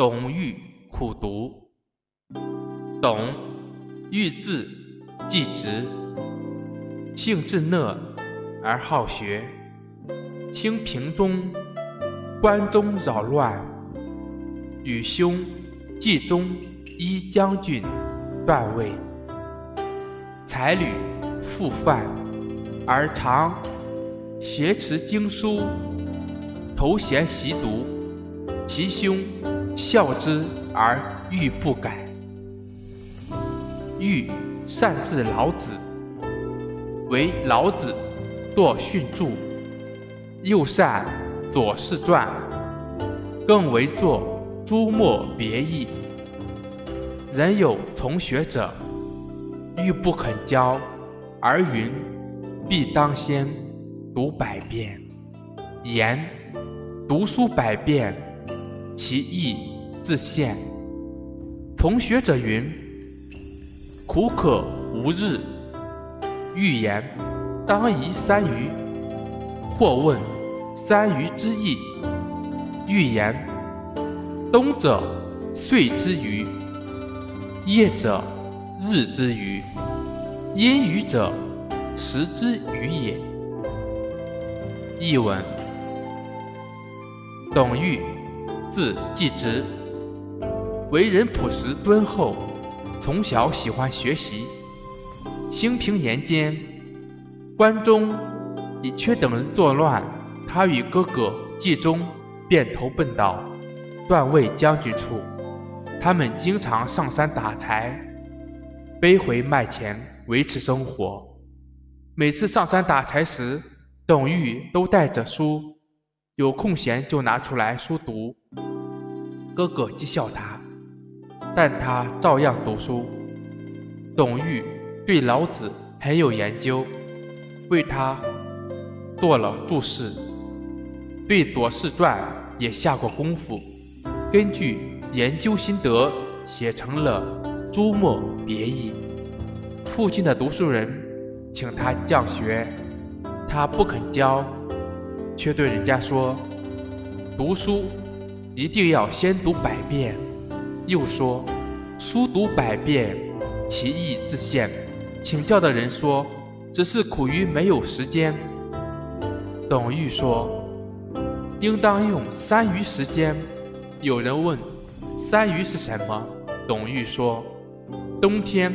董玉苦读。董，玉字，季直，性至讷而好学。兴平中，关中扰乱，与兄季中一将军段位。才履复范，而常挟持经书，头衔习读。其兄孝之而欲不改。欲善治老子，为老子作训著，又善《左氏传》，更为作《诸墨别义》。人有从学者。欲不肯教，而云：必当先读百遍。言读书百遍，其义自现。同学者云：苦可无日。欲言当疑三余。或问三余之意。欲言冬者岁之余，夜者。日之余，阴雨者，时之余也。译文：董玉，字季直，为人朴实敦厚，从小喜欢学习。兴平年间，关中以缺等人作乱，他与哥哥季忠便投奔到段位将军处。他们经常上山打柴。背回卖钱维持生活。每次上山打柴时，董玉都带着书，有空闲就拿出来书读。哥哥讥笑他，但他照样读书。董玉对老子很有研究，为他做了注释，对《左氏传》也下过功夫，根据研究心得写成了。朱墨别意，父亲的读书人请他教学，他不肯教，却对人家说：“读书一定要先读百遍。”又说：“书读百遍，其义自现。”请教的人说：“只是苦于没有时间。”董玉说：“应当用三余时间。”有人问：“三余是什么？”董玉说。冬天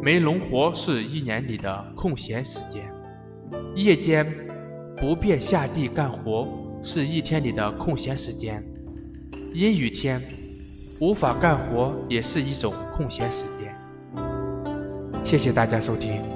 没农活是一年里的空闲时间，夜间不便下地干活是一天里的空闲时间，阴雨天无法干活也是一种空闲时间。谢谢大家收听。